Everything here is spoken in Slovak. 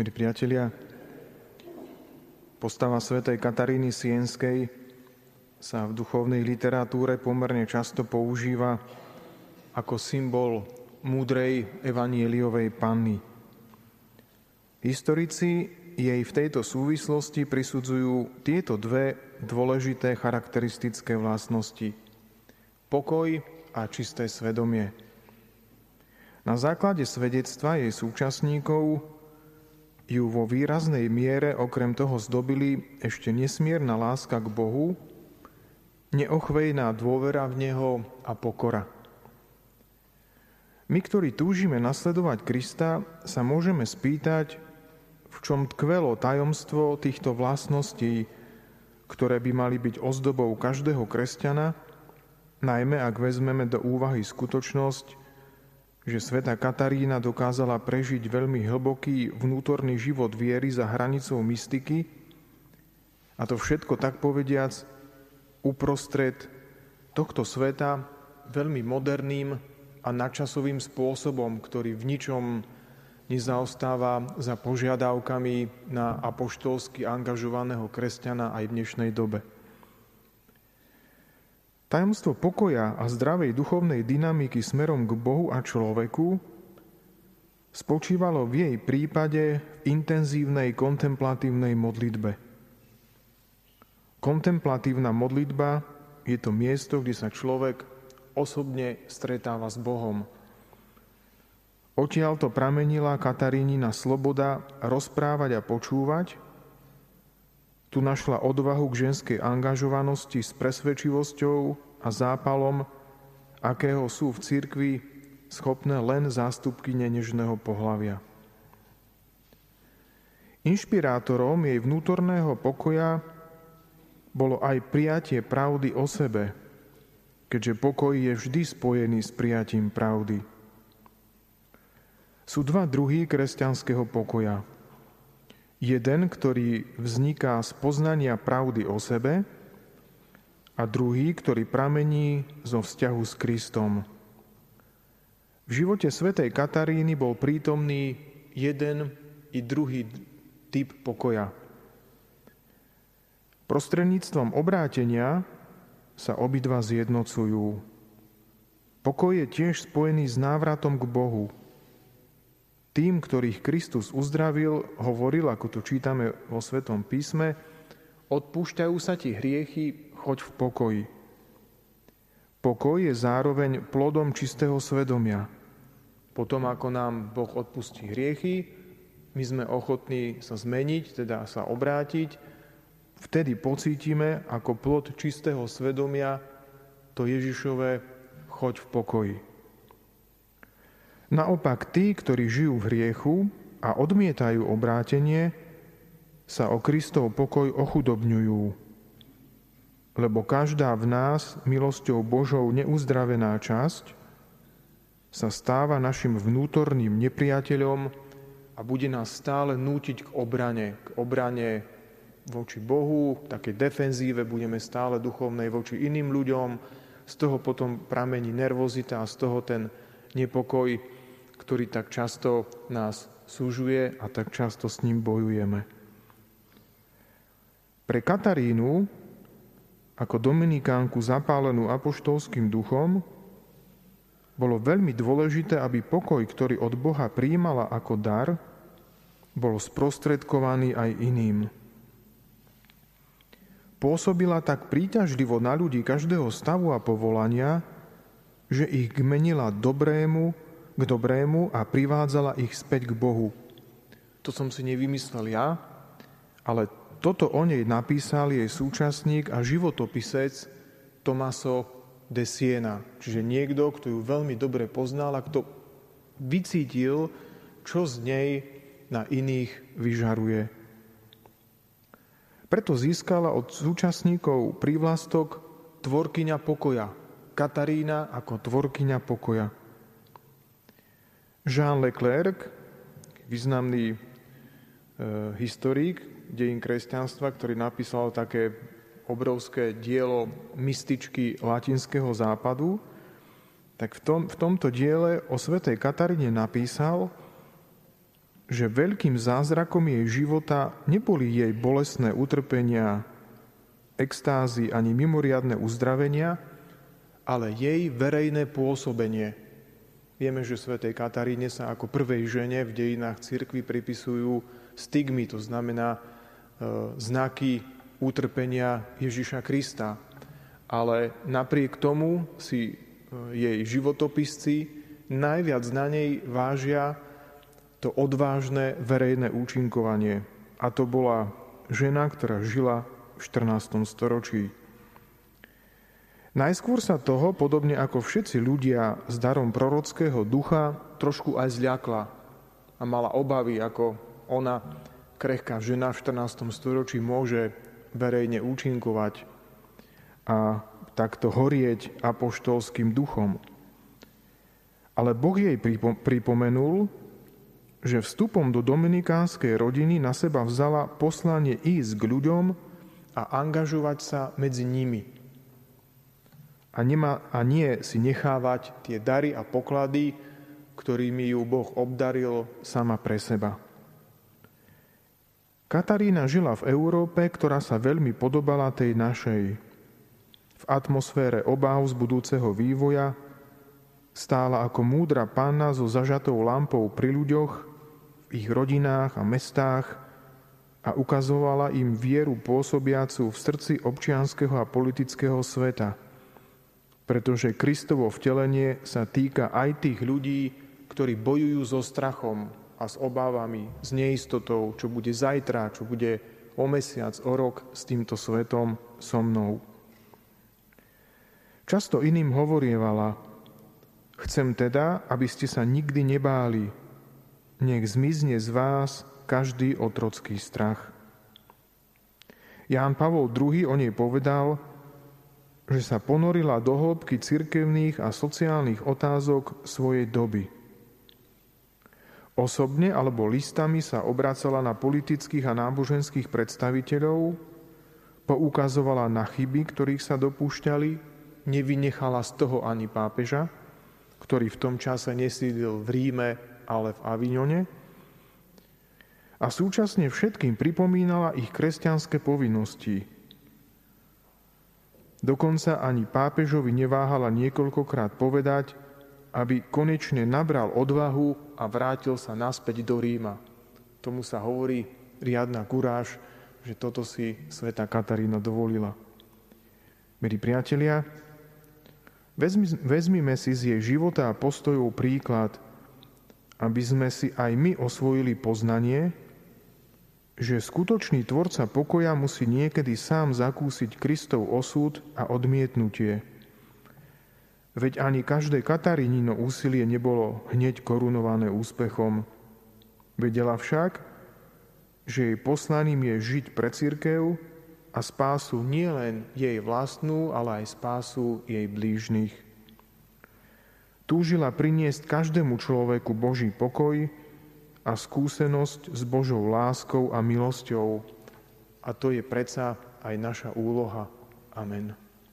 Milí priatelia, postava svätej Kataríny Sienskej sa v duchovnej literatúre pomerne často používa ako symbol múdrej evanieliovej panny. Historici jej v tejto súvislosti prisudzujú tieto dve dôležité charakteristické vlastnosti. Pokoj a čisté svedomie. Na základe svedectva jej súčasníkov ju vo výraznej miere okrem toho zdobili ešte nesmierna láska k Bohu, neochvejná dôvera v Neho a pokora. My, ktorí túžime nasledovať Krista, sa môžeme spýtať, v čom tkvelo tajomstvo týchto vlastností, ktoré by mali byť ozdobou každého kresťana, najmä ak vezmeme do úvahy skutočnosť, že sveta Katarína dokázala prežiť veľmi hlboký vnútorný život viery za hranicou mystiky, a to všetko tak povediac uprostred tohto sveta veľmi moderným a nadčasovým spôsobom, ktorý v ničom nezaostáva za požiadavkami na apoštolsky angažovaného kresťana aj v dnešnej dobe. Tajomstvo pokoja a zdravej duchovnej dynamiky smerom k Bohu a človeku spočívalo v jej prípade v intenzívnej kontemplatívnej modlitbe. Kontemplatívna modlitba je to miesto, kde sa človek osobne stretáva s Bohom. Odtiaľ pramenila Katarínina sloboda rozprávať a počúvať, tu našla odvahu k ženskej angažovanosti s presvedčivosťou a zápalom, akého sú v cirkvi schopné len zástupky nenežného pohlavia. Inšpirátorom jej vnútorného pokoja bolo aj prijatie pravdy o sebe, keďže pokoj je vždy spojený s prijatím pravdy. Sú dva druhy kresťanského pokoja – Jeden, ktorý vzniká z poznania pravdy o sebe a druhý, ktorý pramení zo vzťahu s Kristom. V živote svätej Kataríny bol prítomný jeden i druhý typ pokoja. Prostredníctvom obrátenia sa obidva zjednocujú. Pokoj je tiež spojený s návratom k Bohu – tým, ktorých Kristus uzdravil, hovoril, ako to čítame vo Svetom písme, odpúšťajú sa ti hriechy, choď v pokoji. Pokoj je zároveň plodom čistého svedomia. Potom, ako nám Boh odpustí hriechy, my sme ochotní sa zmeniť, teda sa obrátiť, vtedy pocítime ako plod čistého svedomia to Ježišové choď v pokoji. Naopak tí, ktorí žijú v hriechu a odmietajú obrátenie, sa o Kristov pokoj ochudobňujú. Lebo každá v nás milosťou Božou neuzdravená časť sa stáva našim vnútorným nepriateľom a bude nás stále nútiť k obrane, k obrane voči Bohu, také defenzíve, budeme stále duchovnej voči iným ľuďom, z toho potom pramení nervozita a z toho ten nepokoj, ktorý tak často nás súžuje a tak často s ním bojujeme. Pre Katarínu, ako dominikánku zapálenú apoštolským duchom, bolo veľmi dôležité, aby pokoj, ktorý od Boha príjmala ako dar, bol sprostredkovaný aj iným. Pôsobila tak príťažlivo na ľudí každého stavu a povolania, že ich gmenila dobrému k dobrému a privádzala ich späť k Bohu. To som si nevymyslel ja, ale toto o nej napísal jej súčasník a životopisec Tomaso de Siena, čiže niekto, kto ju veľmi dobre poznal a kto vycítil, čo z nej na iných vyžaruje. Preto získala od súčasníkov prívlastok tvorkyňa pokoja, Katarína ako tvorkyňa pokoja. Jean Leclerc, významný e, historik dejín kresťanstva, ktorý napísal také obrovské dielo mystičky latinského západu, tak v, tom, v tomto diele o svetej Kataríne napísal, že veľkým zázrakom jej života neboli jej bolestné utrpenia, extázy ani mimoriadne uzdravenia, ale jej verejné pôsobenie. Vieme, že svätej Kataríne sa ako prvej žene v dejinách cirkvi pripisujú stigmy, to znamená e, znaky utrpenia Ježiša Krista. Ale napriek tomu si e, jej životopisci najviac na nej vážia to odvážne verejné účinkovanie. A to bola žena, ktorá žila v 14. storočí. Najskôr sa toho, podobne ako všetci ľudia s darom prorockého ducha, trošku aj zľakla a mala obavy, ako ona, krehká žena v 14. storočí, môže verejne účinkovať a takto horieť apoštolským duchom. Ale Boh jej pripomenul, že vstupom do dominikánskej rodiny na seba vzala poslanie ísť k ľuďom a angažovať sa medzi nimi. A, nemá, a nie si nechávať tie dary a poklady, ktorými ju Boh obdaril sama pre seba. Katarína žila v Európe, ktorá sa veľmi podobala tej našej. V atmosfére obáv z budúceho vývoja stála ako múdra panna so zažatou lampou pri ľuďoch ich rodinách a mestách a ukazovala im vieru pôsobiacu v srdci občianského a politického sveta. Pretože Kristovo vtelenie sa týka aj tých ľudí, ktorí bojujú so strachom a s obávami, s neistotou, čo bude zajtra, čo bude o mesiac, o rok s týmto svetom so mnou. Často iným hovorievala, chcem teda, aby ste sa nikdy nebáli, nech zmizne z vás každý otrocký strach. Ján Pavol II o nej povedal, že sa ponorila do hĺbky cirkevných a sociálnych otázok svojej doby. Osobne alebo listami sa obracala na politických a náboženských predstaviteľov, poukazovala na chyby, ktorých sa dopúšťali, nevynechala z toho ani pápeža, ktorý v tom čase nesídil v Ríme, ale v Avignone a súčasne všetkým pripomínala ich kresťanské povinnosti. Dokonca ani pápežovi neváhala niekoľkokrát povedať, aby konečne nabral odvahu a vrátil sa naspäť do Ríma. Tomu sa hovorí riadna kuráž, že toto si sveta Katarína dovolila. Milí priatelia, vezmime si z jej života a postojov príklad – aby sme si aj my osvojili poznanie, že skutočný tvorca pokoja musí niekedy sám zakúsiť Kristov osud a odmietnutie. Veď ani každé Katarinino úsilie nebolo hneď korunované úspechom. Vedela však, že jej poslaním je žiť pre církev a spásu nielen jej vlastnú, ale aj spásu jej blížnych túžila priniesť každému človeku Boží pokoj a skúsenosť s Božou láskou a milosťou. A to je predsa aj naša úloha. Amen.